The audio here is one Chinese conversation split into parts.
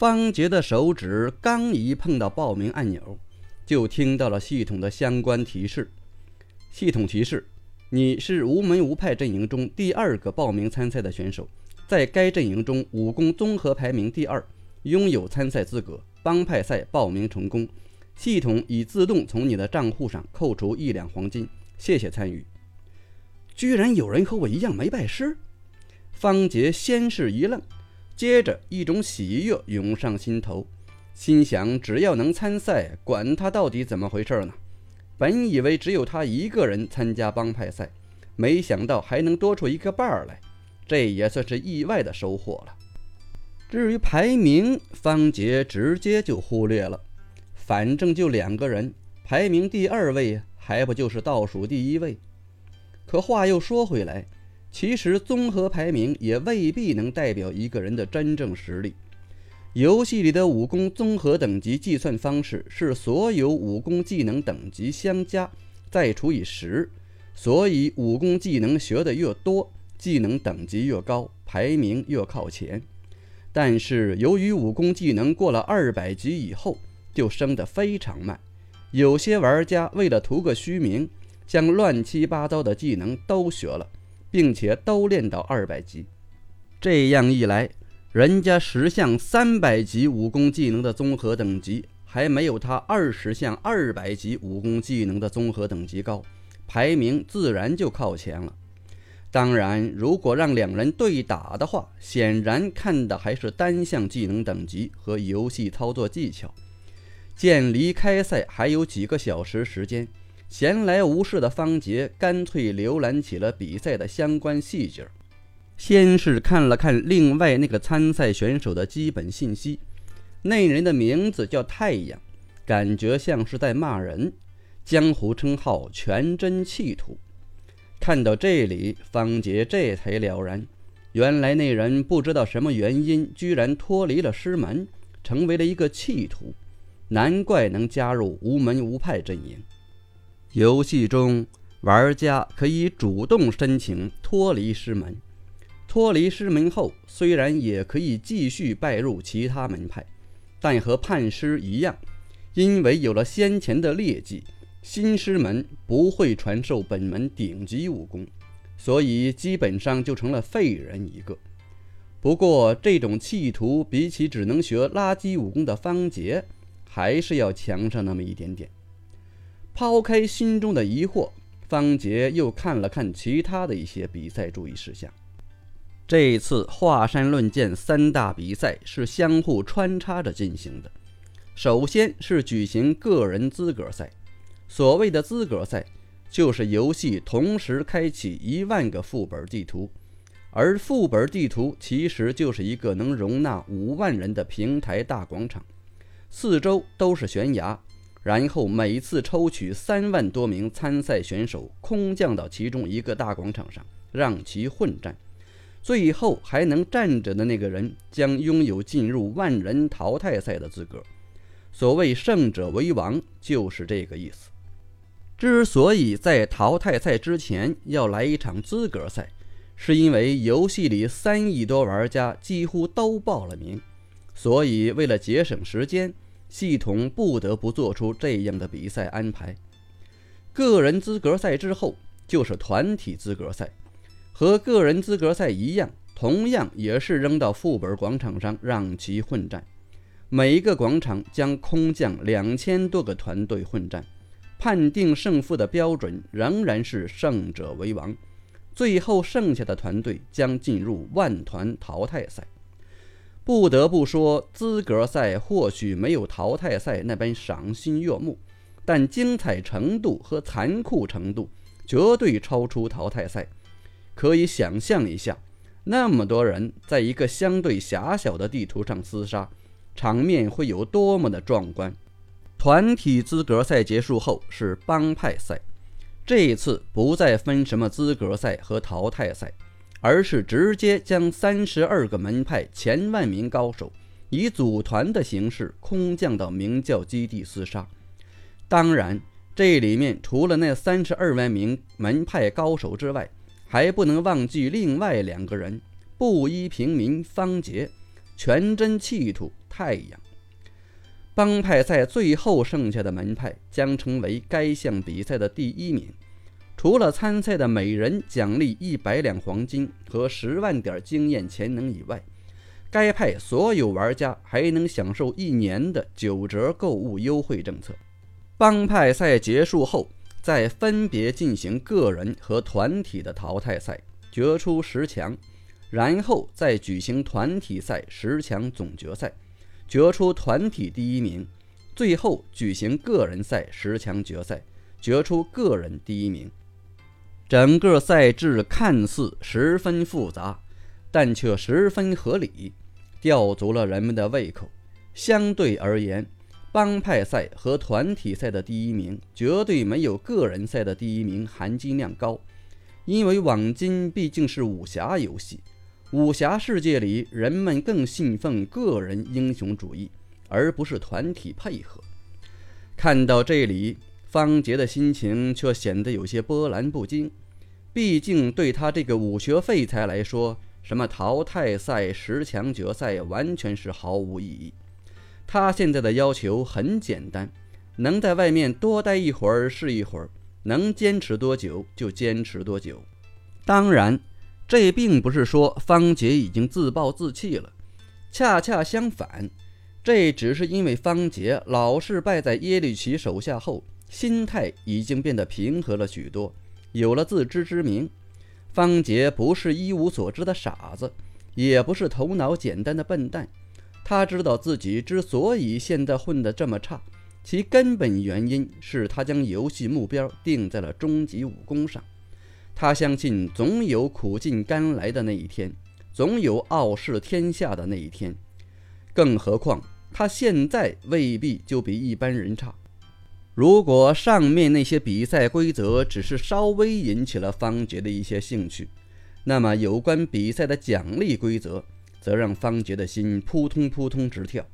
方杰的手指刚一碰到报名按钮，就听到了系统的相关提示。系统提示：你是无门无派阵营中第二个报名参赛的选手，在该阵营中武功综合排名第二，拥有参赛资格。帮派赛报名成功，系统已自动从你的账户上扣除一两黄金。谢谢参与。居然有人和我一样没拜师？方杰先是一愣，接着一种喜悦涌上心头，心想：只要能参赛，管他到底怎么回事呢？本以为只有他一个人参加帮派赛，没想到还能多出一个伴儿来，这也算是意外的收获了。至于排名，方杰直接就忽略了，反正就两个人，排名第二位还不就是倒数第一位？可话又说回来，其实综合排名也未必能代表一个人的真正实力。游戏里的武功综合等级计算方式是所有武功技能等级相加，再除以十，所以武功技能学的越多，技能等级越高，排名越靠前。但是由于武功技能过了二百级以后就升得非常慢，有些玩家为了图个虚名。将乱七八糟的技能都学了，并且都练到二百级，这样一来，人家十项三百级武功技能的综合等级还没有他二十项二百级武功技能的综合等级高，排名自然就靠前了。当然，如果让两人对打的话，显然看的还是单项技能等级和游戏操作技巧。见离开赛还有几个小时时间。闲来无事的方杰干脆浏览起了比赛的相关细节。先是看了看另外那个参赛选手的基本信息，那人的名字叫太阳，感觉像是在骂人。江湖称号全真气徒。看到这里，方杰这才了然，原来那人不知道什么原因，居然脱离了师门，成为了一个弃徒，难怪能加入无门无派阵营。游戏中，玩家可以主动申请脱离师门。脱离师门后，虽然也可以继续拜入其他门派，但和叛师一样，因为有了先前的劣迹，新师门不会传授本门顶级武功，所以基本上就成了废人一个。不过，这种企图比起只能学垃圾武功的方杰，还是要强上那么一点点。抛开心中的疑惑，方杰又看了看其他的一些比赛注意事项。这一次华山论剑三大比赛是相互穿插着进行的。首先是举行个人资格赛，所谓的资格赛，就是游戏同时开启一万个副本地图，而副本地图其实就是一个能容纳五万人的平台大广场，四周都是悬崖。然后每次抽取三万多名参赛选手，空降到其中一个大广场上，让其混战。最后还能站着的那个人，将拥有进入万人淘汰赛的资格。所谓“胜者为王”，就是这个意思。之所以在淘汰赛之前要来一场资格赛，是因为游戏里三亿多玩家几乎都报了名，所以为了节省时间。系统不得不做出这样的比赛安排。个人资格赛之后就是团体资格赛，和个人资格赛一样，同样也是扔到副本广场上让其混战。每一个广场将空降两千多个团队混战，判定胜负的标准仍然是胜者为王。最后剩下的团队将进入万团淘汰赛。不得不说，资格赛或许没有淘汰赛那般赏心悦目，但精彩程度和残酷程度绝对超出淘汰赛。可以想象一下，那么多人在一个相对狭小的地图上厮杀，场面会有多么的壮观。团体资格赛结束后是帮派赛，这一次不再分什么资格赛和淘汰赛。而是直接将三十二个门派前万名高手以组团的形式空降到明教基地厮杀。当然，这里面除了那三十二万名门派高手之外，还不能忘记另外两个人：布衣平民方杰、全真气徒太阳。帮派赛最后剩下的门派将成为该项比赛的第一名。除了参赛的每人奖励一百两黄金和十万点经验潜能以外，该派所有玩家还能享受一年的九折购物优惠政策。帮派赛结束后，再分别进行个人和团体的淘汰赛，决出十强，然后再举行团体赛十强总决赛，决出团体第一名，最后举行个人赛十强决赛，决出个人第一名。整个赛制看似十分复杂，但却十分合理，吊足了人们的胃口。相对而言，帮派赛和团体赛的第一名绝对没有个人赛的第一名含金量高，因为网金毕竟是武侠游戏，武侠世界里人们更信奉个人英雄主义，而不是团体配合。看到这里。方杰的心情却显得有些波澜不惊，毕竟对他这个武学废材来说，什么淘汰赛、十强决赛完全是毫无意义。他现在的要求很简单，能在外面多待一会儿是一会儿，能坚持多久就坚持多久。当然，这并不是说方杰已经自暴自弃了，恰恰相反，这只是因为方杰老是败在耶律齐手下后。心态已经变得平和了许多，有了自知之明。方杰不是一无所知的傻子，也不是头脑简单的笨蛋。他知道自己之所以现在混得这么差，其根本原因是他将游戏目标定在了终极武功上。他相信总有苦尽甘来的那一天，总有傲视天下的那一天。更何况他现在未必就比一般人差。如果上面那些比赛规则只是稍微引起了方杰的一些兴趣，那么有关比赛的奖励规则则让方杰的心扑通扑通直跳。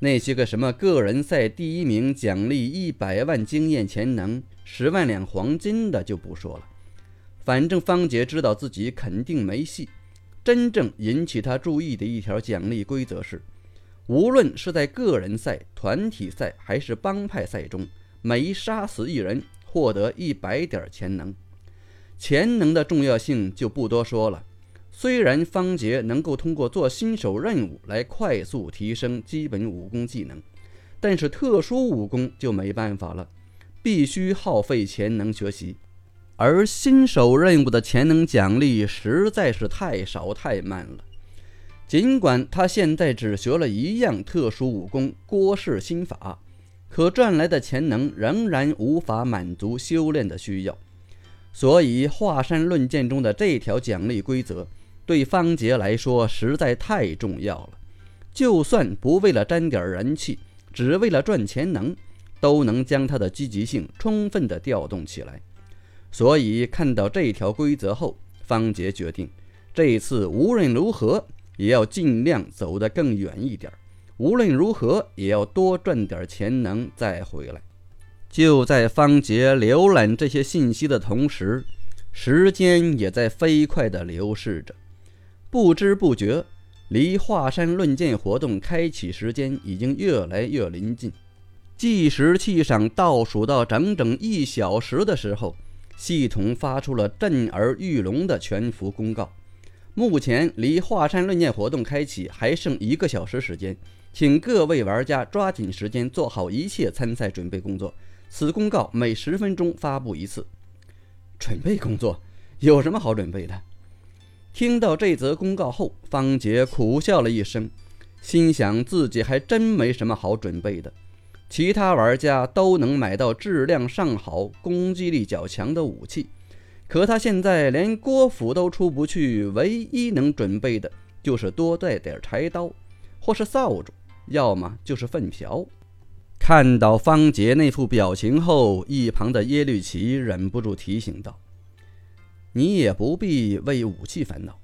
那些个什么个人赛第一名奖励一百万经验潜能、十万两黄金的就不说了，反正方杰知道自己肯定没戏。真正引起他注意的一条奖励规则是。无论是在个人赛、团体赛还是帮派赛中，每杀死一人，获得一百点潜能。潜能的重要性就不多说了。虽然方杰能够通过做新手任务来快速提升基本武功技能，但是特殊武功就没办法了，必须耗费潜能学习。而新手任务的潜能奖励实在是太少太慢了。尽管他现在只学了一样特殊武功——郭氏心法，可赚来的潜能仍然无法满足修炼的需要。所以，华山论剑中的这条奖励规则对方杰来说实在太重要了。就算不为了沾点人气，只为了赚钱能，都能将他的积极性充分的调动起来。所以，看到这条规则后，方杰决定，这次无论如何。也要尽量走得更远一点，无论如何也要多赚点钱能再回来。就在方杰浏览这些信息的同时，时间也在飞快地流逝着。不知不觉，离华山论剑活动开启时间已经越来越临近。计时器上倒数到整整一小时的时候，系统发出了震耳欲聋的全服公告。目前离华山论剑活动开启还剩一个小时时间，请各位玩家抓紧时间做好一切参赛准备工作。此公告每十分钟发布一次。准备工作有什么好准备的？听到这则公告后，方杰苦笑了一声，心想自己还真没什么好准备的。其他玩家都能买到质量上好、攻击力较强的武器。可他现在连郭府都出不去，唯一能准备的就是多带点柴刀，或是扫帚，要么就是粪瓢。看到方杰那副表情后，一旁的耶律齐忍不住提醒道：“你也不必为武器烦恼。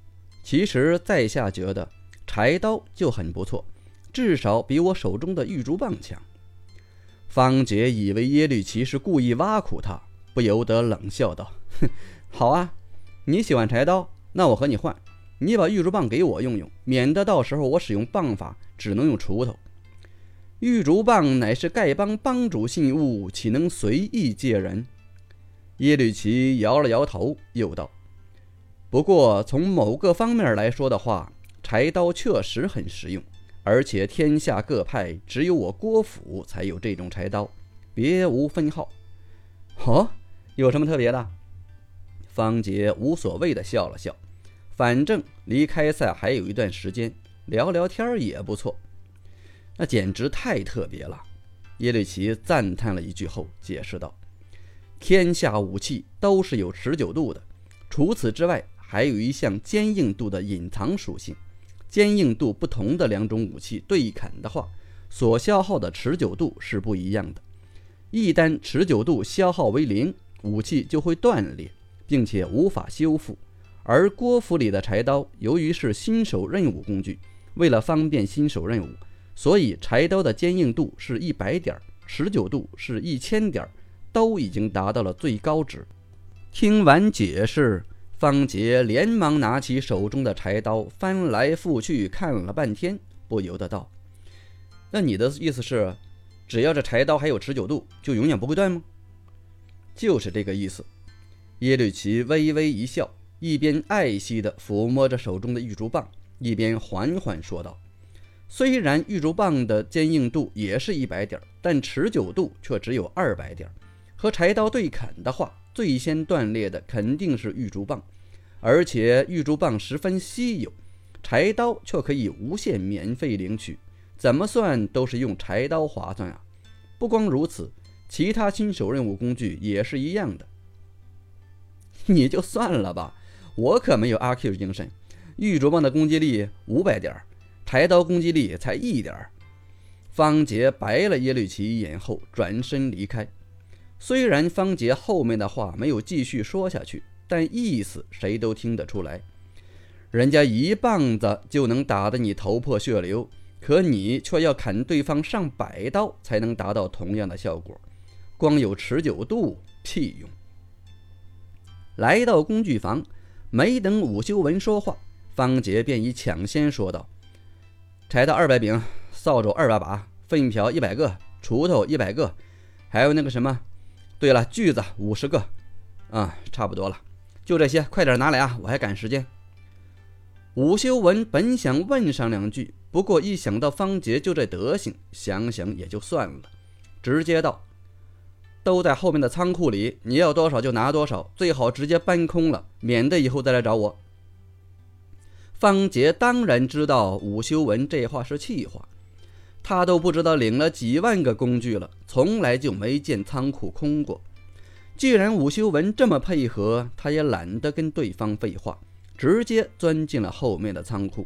其实，在下觉得柴刀就很不错，至少比我手中的玉竹棒强。”方杰以为耶律齐是故意挖苦他，不由得冷笑道：“哼。”好啊，你喜欢柴刀，那我和你换。你把玉竹棒给我用用，免得到时候我使用棒法只能用锄头。玉竹棒乃是丐帮帮主信物，岂能随意借人？耶律齐摇了摇头，又道：“不过从某个方面来说的话，柴刀确实很实用，而且天下各派只有我郭府才有这种柴刀，别无分号。哦，有什么特别的？”方杰无所谓的笑了笑。反正离开赛还有一段时间，聊聊天也不错。那简直太特别了！耶律齐赞叹了一句后，解释道：“天下武器都是有持久度的，除此之外，还有一项坚硬度的隐藏属性。坚硬度不同的两种武器对砍的话，所消耗的持久度是不一样的。一旦持久度消耗为零，武器就会断裂，并且无法修复。”而郭府里的柴刀，由于是新手任务工具，为了方便新手任务，所以柴刀的坚硬度是一百点，持久度是一千点，都已经达到了最高值。听完解释，方杰连忙拿起手中的柴刀，翻来覆去看了半天，不由得道：“那你的意思是，只要这柴刀还有持久度，就永远不会断吗？”“就是这个意思。”耶律齐微微一笑。一边爱惜地抚摸着手中的玉竹棒，一边缓缓说道：“虽然玉竹棒的坚硬度也是一百点，但持久度却只有二百点。和柴刀对砍的话，最先断裂的肯定是玉竹棒，而且玉竹棒十分稀有，柴刀却可以无限免费领取，怎么算都是用柴刀划算啊！不光如此，其他新手任务工具也是一样的。你就算了吧。”我可没有阿 Q 精神，玉镯棒的攻击力五百点，柴刀攻击力才一点。方杰白了耶律齐一眼后转身离开。虽然方杰后面的话没有继续说下去，但意思谁都听得出来。人家一棒子就能打得你头破血流，可你却要砍对方上百刀才能达到同样的效果，光有持久度屁用。来到工具房。没等武修文说话，方杰便已抢先说道：“柴刀二百柄，扫帚二百把，粪瓢一百个，锄头一百个，还有那个什么……对了，锯子五十个。啊，差不多了，就这些，快点拿来啊，我还赶时间。”武修文本想问上两句，不过一想到方杰就这德行，想想也就算了，直接道。都在后面的仓库里，你要多少就拿多少，最好直接搬空了，免得以后再来找我。方杰当然知道武修文这话是气话，他都不知道领了几万个工具了，从来就没见仓库空过。既然武修文这么配合，他也懒得跟对方废话，直接钻进了后面的仓库。